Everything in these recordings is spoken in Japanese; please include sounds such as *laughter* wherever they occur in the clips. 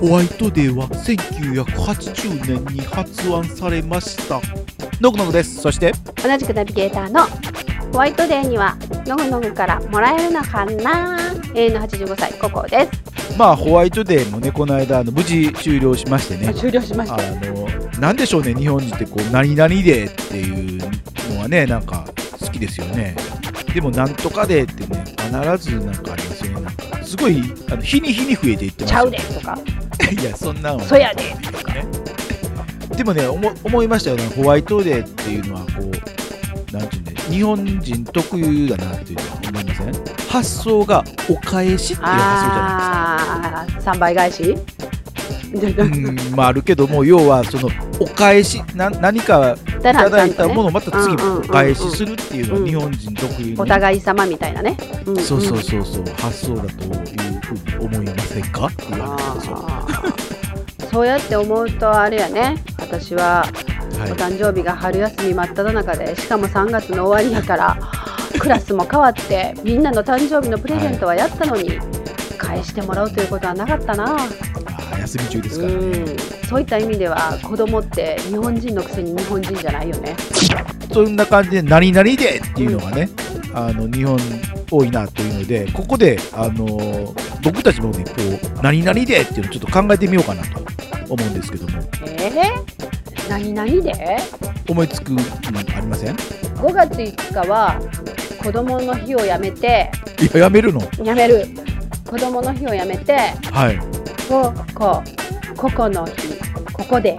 ホワイトデーは1980年に発案されました。ノグノグです。そして？同じくナビゲーターのホワイトデーにはのぐのぐからもらえるのかな？永遠の85歳ココです。まあホワイトデーもねこの間あの無事終了しましてね。終了しましあたのなんでしょうね日本人ってこう何々でっていうのはねなんか好きですよね。でもなんとかでってね必ずなんかありますよね。なんかすごいあの日に日に増えていってますちゃようでとか *laughs* いやそんなんはそやで。ね。でもね思思いましたよね。ホワイトデーっていうのはこうなんていうんで日本人特有だなっていうのは思いません？発想がお返しっていう発想じゃないですか。ああ3倍返し？*laughs* うんまああるけども要はそのお返しな何かいだただいたもののをまた次お返しするっていうのは日本人特有のお互い様みたいなね、うんうん。そうそうそうそう。発想だというふうに思いませんか？っていう話なんですよ。あー。そうやって思うとあれやね。私はおはい。誕生日が春休み真っ只中でしかも3月の終わりやからクラスも変わってみんなの誕生日のプレゼントはやったのに、返してもらうということはなかったな、休み中ですうからね。ん、そういった意味では子供って日本人のくせに日本人じゃないよね。そんな感じで何々でっていうのがねあの日本多いなというのでここであの僕たちもねこう何々でっていうのをちょっと考えてみようかなと思うんですけども。えー、何々で？思いつくのありません？い5月5日は子供の日をやめて。ややめるの？やめる。子供の日をやめて。はい。ここここの日。ここで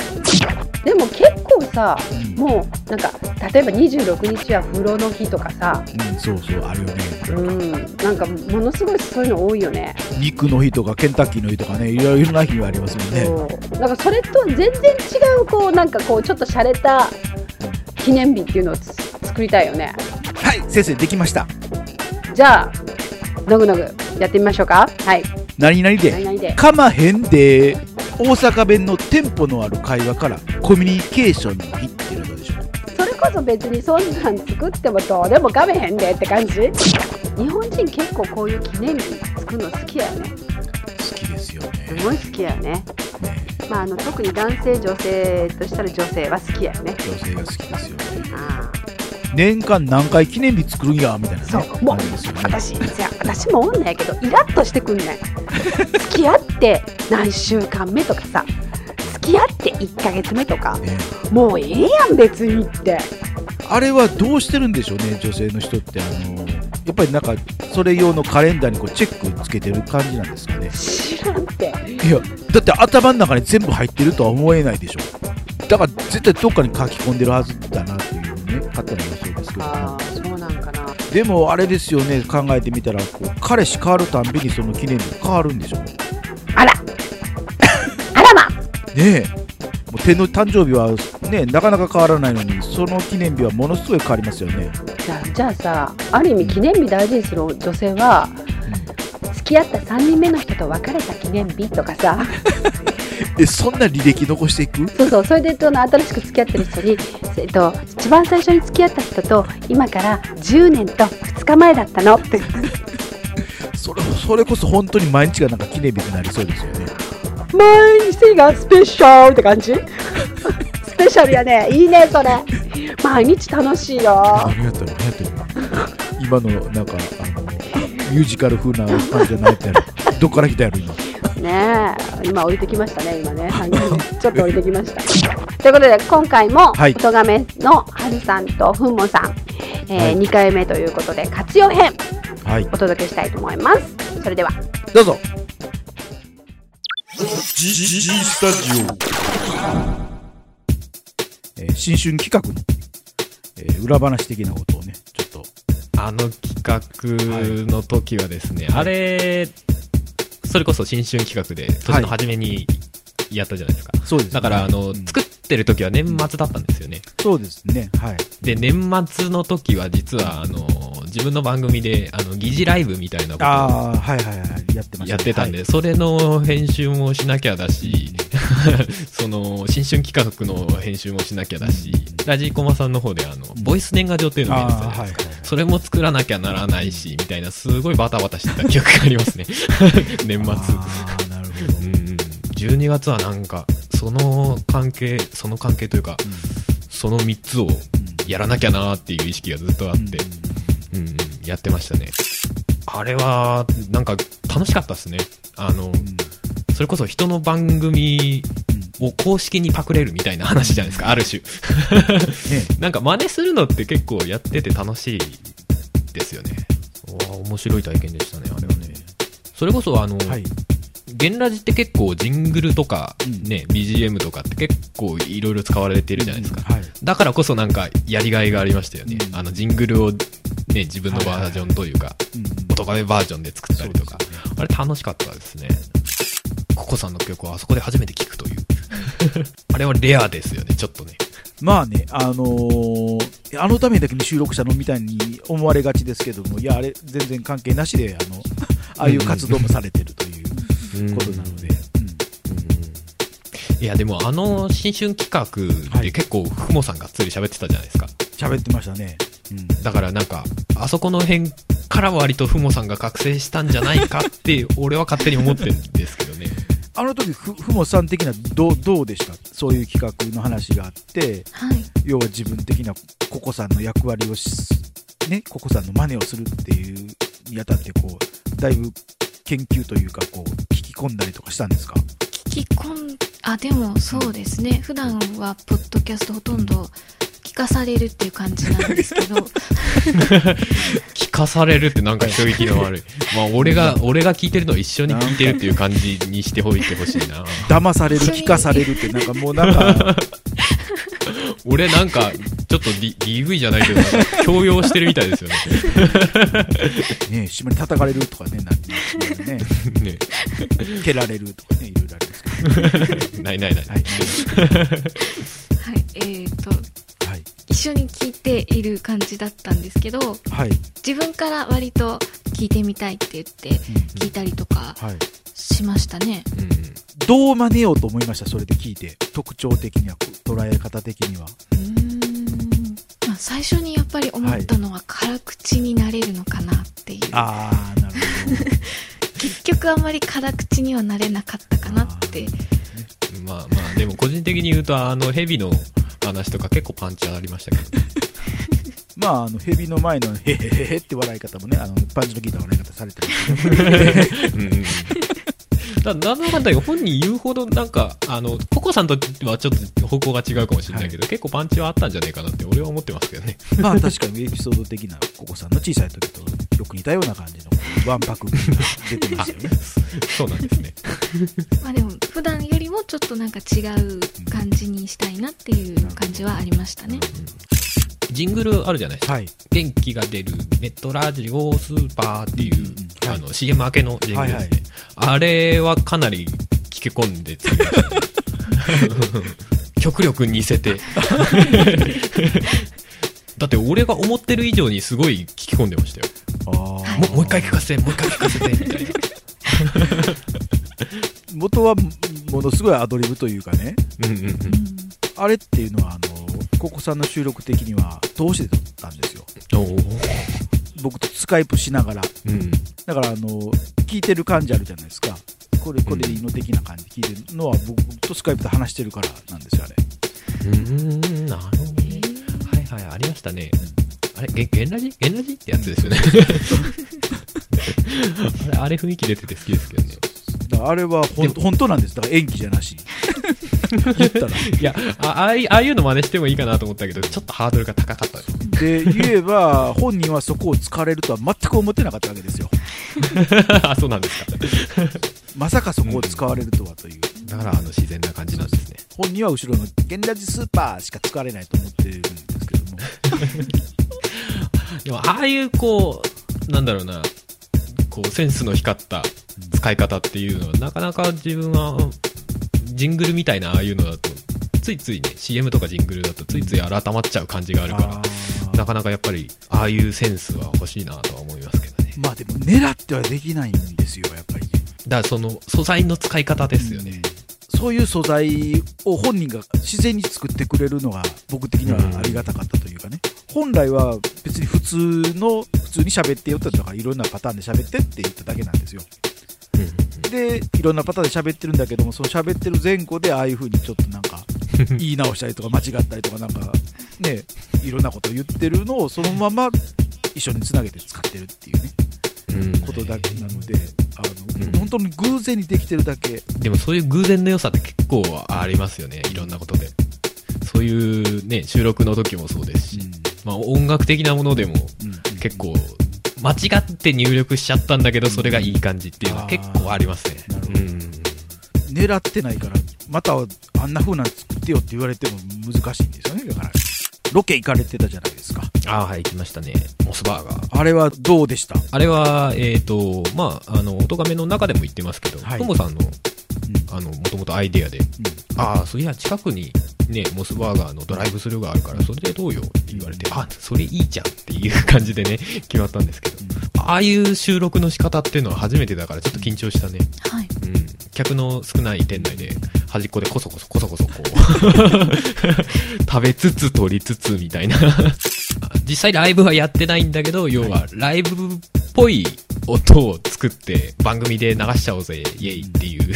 でも結構さうん。もうなんか例えば26日は風呂の日とかさうん、そうそうあるよね。うんなんかものすごいそういうの多いよね。肉の日とかケンタッキーの日とかねいろいろな日がありますもんね。んかそれと全然違うこうなんかこうちょっと洒落た記念日っていうのをつ作りたいよね。はい先生できました。じゃあのぐのぐやってみましょうか。はい。何々で何々で。かまへんで大阪弁のテンポのある会話からコミュニケーションの日っていうのでしょうそれこそ別にそんなん作ってもどうでもかめへんでって感じ？日本人結構こういう記念日作るの好きやよね。好きですよね。すごい好きやよねねまああの特に男性女性としたら女性は好きやよね。女性が好きですよね。あ年間何回記念日作るんやみたいなね。そう。もうね私じゃあ私も女やけどイラッとしてくんねん。付き合って何週間目とかさ付き合って1ヶ月目とかね。もうええやん別にって。あれはどうしてるんでしょうね女性の人って。あのやっぱりなんかそれ用のカレンダーにこうチェックつけてる感じなんですかね。知らんって。いやだって頭の中に全部入ってるとは思えないでしょ。だから絶対どっかに書き込んでるはずだなって勝手な予想ですけどもああそうなんかな。でもあれですよね考えてみたらこう彼氏変わるたんびにその記念日変わるんでしょね。あら。*laughs* あらま。え。もう手の誕生日はねなかなか変わらないのにその記念日はものすごい変わりますよね、じゃあじゃあさある意味記念日大事にする女性は付き合った3人目の人と別れた記念日とかさ *laughs* えそんな履歴残していく？そうそう。それでその新しく付き合ってる人に、えっと、一番最初に付き合った人と今から10年と2日前だったのって。それそれこそ本当に毎日がなんか記念日になりそうですよね。毎日がスペシャルって感じ？スペシャルやね。いいねそれ。毎日楽しいよ。何やったの？何やったの？今のなんかあのミュージカル風な感じじゃないってどっから来たやろ今？ね。え今降りてきましたね今ね。*laughs* ちょっと降りてきました。ということで今回もはい。音がめのはるさんとふんもさん、えーはい。2回目ということで活用編はい。お届けしたいと思います。それでは。どうぞ。G, G, G スタジえー新春企画の、えー裏話的なことをねちょっとあの企画の時はですね、あれ、それこそ新春企画で、年の初めにやったじゃないですか。そうですねだから、あの、うん作ってる時は年末だったんですよね。そうですね。はい。で、年末の時は実は、あの、自分の番組で、あの、疑似ライブみたいなことをああ、はいはいはい。やってました、ね。やってたんで、はいそれの編集もしなきゃだし、*laughs* その、新春企画の編集もしなきゃだし、ラジコマさんの方で、あの、ボイス年賀状っていうのをやってたじゃああ、はいですか。それも作らなきゃならないし、みたいな、すごいバタバタしてた記憶がありますね。*laughs* 年末。ああ、なるほど。うん。12月はなんか、その関係、その関係というか、その3つをやらなきゃなーっていう意識がずっとあって、うんうん、やってましたね。あれは、なんか楽しかったですね。あの、それこそ人の番組を公式にパクれるみたいな話じゃないですか、ある種。*laughs* ねなんか真似するのって結構やってて楽しいですよね。わあ面白い体験でしたね、あれはね。それこそあの、はい。ゲンラジって結構ジングルとかうんね、BGM とかって結構いろいろ使われてるじゃないですか。はい。だからこそなんかやりがいがありましたよね。うんあのジングルをね、自分のバージョンというか、うん音亀バージョンで作ったりとか、ねあれ楽しかったですね。ココさんの曲をあそこで初めて聞くという。*laughs* あれはレアですよね、ちょっとね。まあね、あのーあのためだけに収録したのみたいに思われがちですけども、いや、あれ、全然関係なしで、あの、ああいう活動もされてるということなので、いや、でもあの新春企画はいで結構、ふもさんがっつり喋ってたじゃないですか。喋ってましたね。うんだからなんか、あそこの辺から割とふもさんが覚醒したんじゃないかって、俺は勝手に思ってるんですけどね。あの時ふふもさん的などうどうでした？そういう企画の話があってはい。要は自分的なココさんの役割をしねココさんの真似をするっていうにあたってこうだいぶ研究というかこう聞き込んだりとかしたんですか？聞き込んあでもそうですね。普段はポッドキャストほとんど聞かされるっていう感じなんですけど聞かされるってなんか衝撃の悪い。まあ、俺が、俺が聞いてるのを一緒に聞いてるっていう感じにしておいてほしいな。騙される聞かされるってなんかもうなんか *laughs* 俺なんか、ちょっと、DV じゃないけど、強要してるみたいですよね。ね島に叩かれるとかねなんてね *laughs* ね蹴られるとかねいろいろありますけど *laughs* ないないない。はい一緒に聞いている感じだったんですけどはい。自分から割と聞いてみたいって言って聞いたりとかはい。しましたね。うん。どう真似ようと思いましたそれで聞いて。特徴的には捉え方的には。うーん、まあ、最初にやっぱり思ったのは辛口になれるのかなっていう、ああなるほど。*laughs* 結局あんまり辛口にはなれなかったかなって。まあまあ、でも個人的に言うと、あの、ヘビの話とか結構パンチありましたけど。*laughs* まあ、あの、ヘビの前の、へへへへって笑い方もね、あの、パンチの効いた笑い方されてる *laughs* んうん。だなんだかんだ本人言うほどなんか、あの、ココさんとはちょっと方向が違うかもしれないけど、結構パンチはあったんじゃないかなって俺は思ってますけどね。まあ、確かにエピソード的な、ココさんの小さい時とよく似たような感じの、ワンパクが出てますよね。*laughs* そうなんですね。*laughs* まあでも普段よりもちょっとなんか違う感じにしたいなっていう感じはありましたねジングルあるじゃないですか。はい。元気が出るネットラジオスーパーっていう、うんうんはいあの CM 明けのジングルですね、はいはいあれはかなり聞き込んで作りましたね極力似せて *laughs* だって俺が思ってる以上にすごい聞き込んでましたよあもあ。もう一回聞かせてもう一回聞かせてみたいな *laughs* 元は、ものすごいアドリブというかね、うんうんうんあれっていうのは、あの、ココさんの収録的には、通して撮ったんですよ。僕とスカイプしながら。うんだから、あの、聞いてる感じあるじゃないですか。これ、これでいいの的な感じで聞いてるのは、僕とスカイプで話してるからなんですよ、あれ。うーんなるほどねはいはいありましたねあれゲゲンラジゲンラジってやつですよね *laughs* あれあれ雰囲気出てて好きですけどねだからあれはほん本当なんです。だから演技じゃなし。*laughs* 言ったら。いやあああいああいうの真似してもいいかなと思ったけどちょっとハードルが高かったですで、言えば、本人はそこを突かれるとは全く思ってなかったわけですよ。*laughs* あそうなんですかまさかそこを使われるとはという。だからあの自然な感じなんですね本人は後ろの「現ラジスーパー」しか使われないと思ってるんですけどもでもああいうこうなんだろうな。こうセンスの光った使い方っていうのはなかなか自分はジングルみたいなああいうのだとついついね CM とかジングルだとついつい改まっちゃう感じがあるからなかなかやっぱりああいうセンスは欲しいなとは思いますけどね。まあでも狙ってはできないんですよやっぱりね。だからその素材の使い方ですよね、そういう素材を本人が自然に作ってくれるのが僕的にはありがたかったという本来は別に普通の普通に喋ってよってだからいろんなパターンで喋ってって言っただけなんですよ。うんうんでいろんなパターンで喋ってるんだけどもその喋ってる前後でああいう風にちょっとなんか *laughs* 言い直したりとか間違ったりとかなんかねいろんなことを言ってるのをそのまま一緒につなげて使ってるっていうねうん。ことだけなのであの、うん。本当に偶然にできてるだけ。でもそういう偶然の良さって結構ありますよねいろんなことで。そういうね収録の時もそうですし、まあ、音楽的なものでも結構間違って入力しちゃったんだけどそれがいい感じっていうのは結構ありますね。うん狙ってないからまたあんな風なの作ってよって言われても難しいんですよね。だからロケ行かれてたじゃないですか。ああはい来ましたね。モスバーガー。あれはどうでした、あれはえっ、とまああの音亀の中でも言ってますけどはい。とも、さんのもともとアイデアで。ああそういや近くにねモスバーガーのドライブスルーがあるからそれでどうよって言われて、あそれいいじゃんっていう感じでね決まったんですけど、ああいう収録の仕方っていうのは初めてだからちょっと緊張したね。はい。うん。客の少ない店内で端っこでこそこそこそこそこう食べつつ撮りつつみたいな。実際ライブはやってないんだけど要はライブっぽい音を作って番組で流しちゃおうぜイエイっていう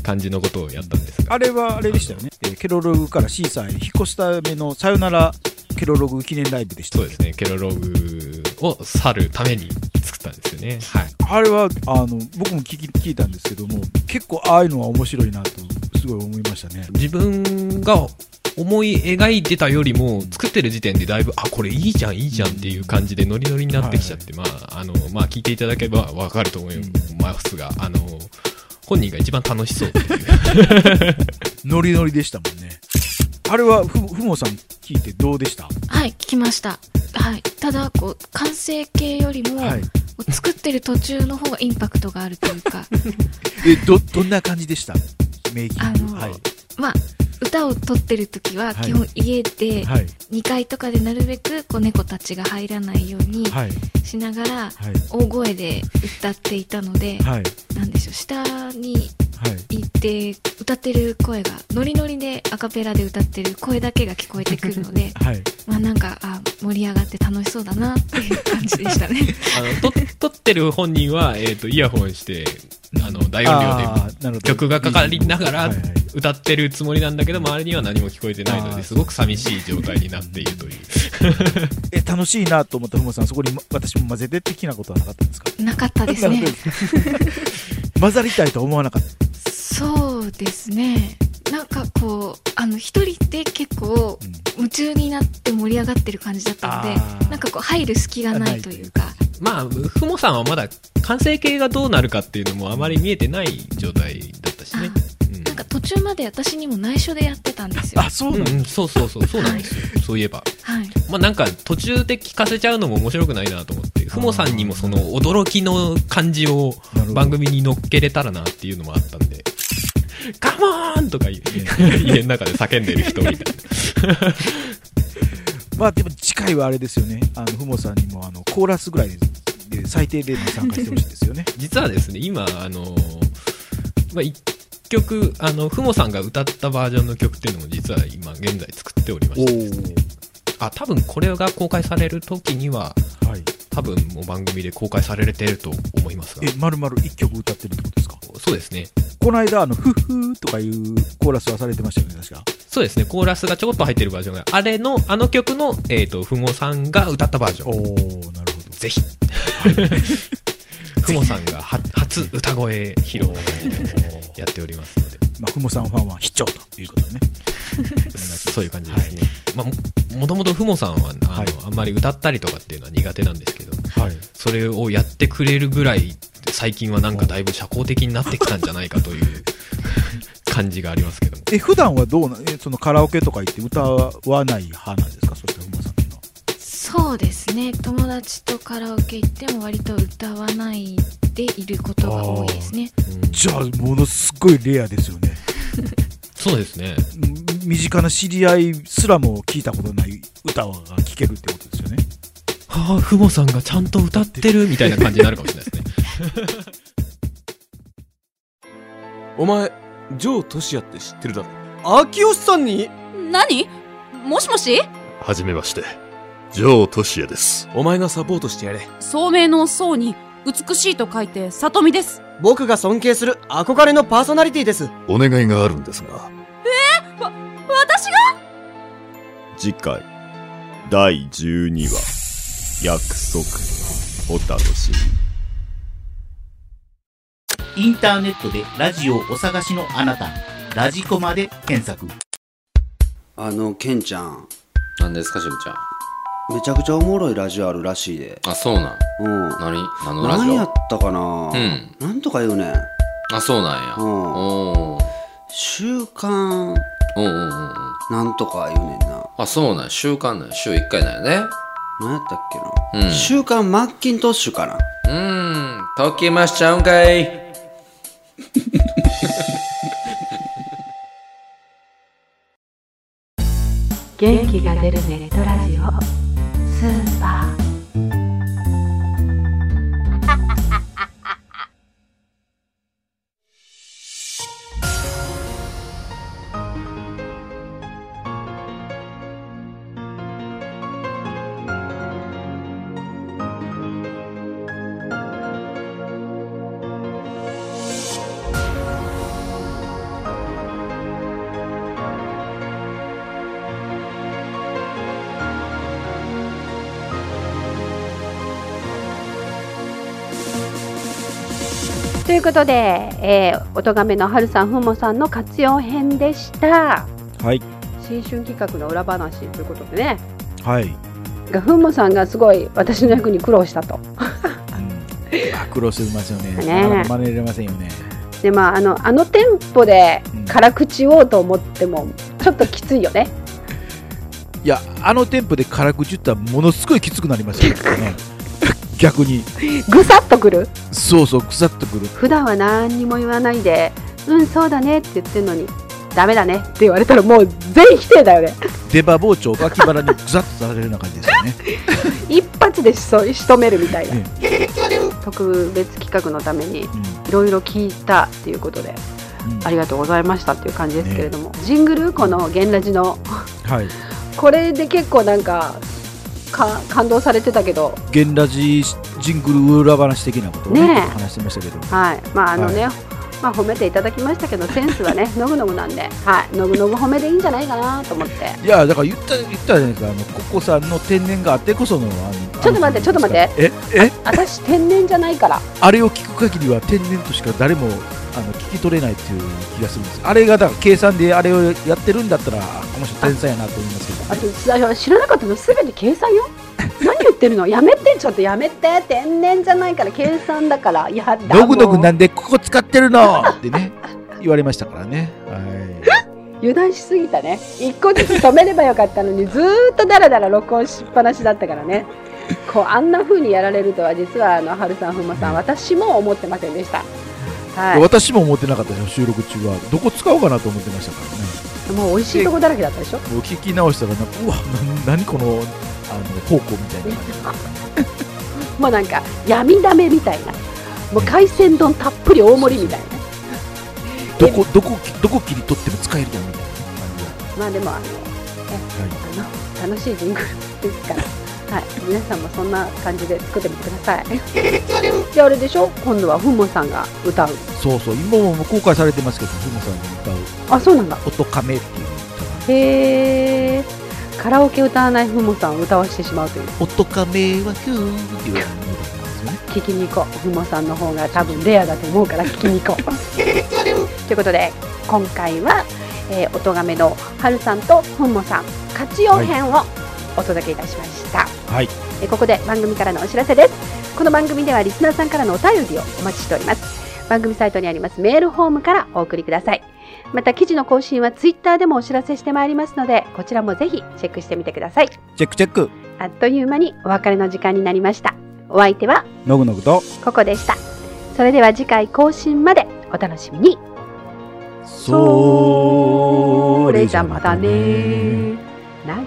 感じのことをやったんですが。あれはあれでしたよね、えーケロログからシーサーへ引っ越すためのさよならケロログ記念ライブでしたそうですね。ケロログを去るために作ったんですよね。はい。あれはあの僕も聞き聞いたんですけども結構ああいうのは面白いなとすごい思いましたね。自分が思い描いてたよりも作ってる時点でだいぶあこれいいじゃんいいじゃんっていう感じでノリノリになってきちゃって、まああのまあ聞いていただければわかると思いますが、あの本人が一番楽しそう *laughs* ノリノリでしたもんね。あれはふふもさん聞いてどうでした？はい聞きました。はい。ただこう完成形よりも、はい。作ってる途中の方がインパクトがあるというか。*laughs* えどどんな感じでした？メイキング。あのはい。まあ歌を撮ってる時ははい。基本家ではい。2階とかでなるべくこう猫たちが入らないようにはい。しながらはい。大声で歌っていたのではい。なんでしょう下にはい行って歌ってる声がノリノリでアカペラで歌ってる声だけが聞こえてくるのではい。まあなんかあ盛り上がって楽しそうだなっていう感じでしたね。*laughs* あのと撮ってる本人は、えー、とイヤホンしてあの大音量で曲がかかりながら歌ってるつもりなんだけど周りには何も聞こえてないのですごく寂しい状態になっているという。*laughs* え楽しいなと思ったふもさんそこにま私も混ぜて的なことはなかったんですか？なかったですね。*laughs* 混ざりたいと思わなかったそうですね。なんかこうあの一人で結構夢中になって盛り上がってる感じだったのでなんかこう入る隙がないというかまあふもさんはまだ完成形がどうなるかっていうのもあまり見えてない状態だったしね、うん。なんか途中まで私にも内緒でやってたんですよ。あそうなんだうんうん、そうそうそうそうなんですよ、そういえば。はい。まあなんか途中で聞かせちゃうのも面白くないなと思ってふもさんにもその驚きの感じを番組に乗っけれたらなっていうのもあったんで「カモーン!」とか言う。*laughs* 家の中で叫んでる人みたいなまあでも次回はあれですよね。あのふもさんにもあのコーラスぐらいでで最低限に参加してほしいですよね。*laughs* 実はですね今あのまあ一曲あのふもさんが歌ったバージョンの曲っていうのも実は今現在作っておりましてあ多分これが公開される時にははい。多分もう番組で公開されてると思いますが。え丸々一曲歌ってるってことですか？そうですね。この間あのフッフーとかいうコーラスはされてましたよね確かそうですね。コーラスがちょこっと入ってるバージョンが。あれのあの曲の、えー、とふもさんが歌ったバージョン。おおなるほど。ぜひ。ふもさんがは初歌声披露やっておりますので。まあふもさんファンは必聴ということでね。*laughs* そういう感じですね、まあ、ももともとふもさんはあの、はい。あんまり歌ったりとかっていうのは苦手なんですけどはい。それをやってくれるぐらい最近はなんかだいぶ社交的になってきたんじゃないかという感じがありますけども。え普段はどうなえそのカラオケとか行って歌わない派なんですか？そしてふもさんっていうのは。そうですね。友達とカラオケ行っても割と歌わないでいることが多いですね。うんじゃあものすごいレアですよね。*laughs* そうですね。うん身近な知り合いすらも聞いたことない歌が聴けるってことですよね。はあ、ふもさんがちゃんと歌ってるみたいな感じになるかもしれないですね。*laughs* お前ジョー・トシヤって知ってるだろ。秋吉さんに？何？もしもし？はじめまして、ジョー・トシエです。お前がサポートしてやれ。聡明の聡に美しいと書いて里美です。僕が尊敬する憧れのパーソナリティです。お願いがあるんですが、私が？次回第12話。約束。お楽しみインターネットでラジオをお探しのあなた、ラジコマで検索。あの、ケンちゃん、何ですか、しぶちゃん。めちゃくちゃおもろいラジオあるらしいで。あ、そうなん。うん。何？何のラジオ？何やったかな？うん。なんとか言うねん。あ、そうなんや。うん。おー。週刊、うんうんうんうん。なんとか言うねんな。あ、そうなんや。週間なんや。週1回なんやね。何やったっけな。うん。週刊マッキントッシュかな。うーん。ときましちゃうんかい。元気が出るネットラジオ。いうことで、えー、おとがめの春さんふもさんの活用編でした。はい。新春企画の裏話ということでね。はい、がふもさんがすごい私の役に苦労したと。うん、あ苦労してますよね。ね。真似れませんよね。でまああのあのテンポでうん。辛口をと思ってもちょっときついよね。いやあのテンポで辛口言ったらものすごいきつくなりますよね逆に。ぐさっとくる？そうそう腐っとくる。普段は何にも言わないで「うんそうだね」って言ってるのに「ダメだね」って言われたらもう全否定だよね。出刃包丁を脇腹にぐざっとされるような感じですよね。*laughs* 一発でしそ仕留めるみたいな。え特別企画のためにうん。いろいろ聞いたっていうことでうん。ありがとうございましたっていう感じですけれども、ジングル？この「ゲンラジの。はい。これで結構なんかか感動されてたけど。ゲンラジジングル裏話的なことをねね話してましたけど。はい。まああのね、まあ褒めていただきましたけどセンスはねのぐのぐなんで。*laughs* はい。のぐのぐ褒めでいいんじゃないかなと思って。いやだから言った言ったじゃないですかあのココさんの天然があってこそのあのちょっと待ってちょっと待って。ええ？私天然じゃないから。あれを聞く限りは天然としか誰もあの聞き取れないっていう気がするんですあれがだから計算であれをやってるんだったらあこの人天才やなと思いますけど。あ知らなかったの。すべて計算よ。*laughs* 何言ってるの？やめて。ちょっとやめて。天然じゃないから計算だから。いやだのぐのぐもうなんでここ使ってるの？ってね言われましたからね。はい。油断しすぎたね。一個ずつ止めればよかったのにずーっとダラダラ録音しっぱなしだったからね。こうあんな風にやられるとは実はあの春さんふまさん私も思ってませんでしたはい。私も思ってなかったですよ収録中は。どこ使おうかなと思ってましたからね。もう美味しいとこだらけだったでしょ？もう聞き直したらなんかうわな何このあの方向みたいな感 *laughs* もうなんか闇だめみたいな。もう海鮮丼たっぷり大盛りみたいな。ねじどこどこどこ切り取っても使えるやんみたいな感まあでもあのじで、はあの楽しいジングルですから、はい、皆さんもそんな感じで作ってみてください。であれでしょ？今度はふもさんが歌う。い、そうそう今も公開されてますけどふもさんの歌うあそうなんだ。「音亀」っていう歌がへえ。カラオケ歌わないふもさんを歌わしてしまうという。「音亀はヒュー」っていう聞きに行こう。ふもさんの方が多分レアだと思うから聞きに行こう。*laughs* ということで今回は、えー、音亀のはるさんとふもさん活用編をお届けいたしました。はいえーここで番組からのお知らせです。この番組ではリスナーさんからのお便りをお待ちしております。番組サイトにありますメールフォームからお送りください。また記事の更新はツイッターでもお知らせしてまいりますのでこちらもぜひチェックしてみてください。チェックチェック。あっという間にお別れの時間になりました。お相手はのぐのぐとここでした。それでは次回更新までお楽しみに。それじゃまたね。長い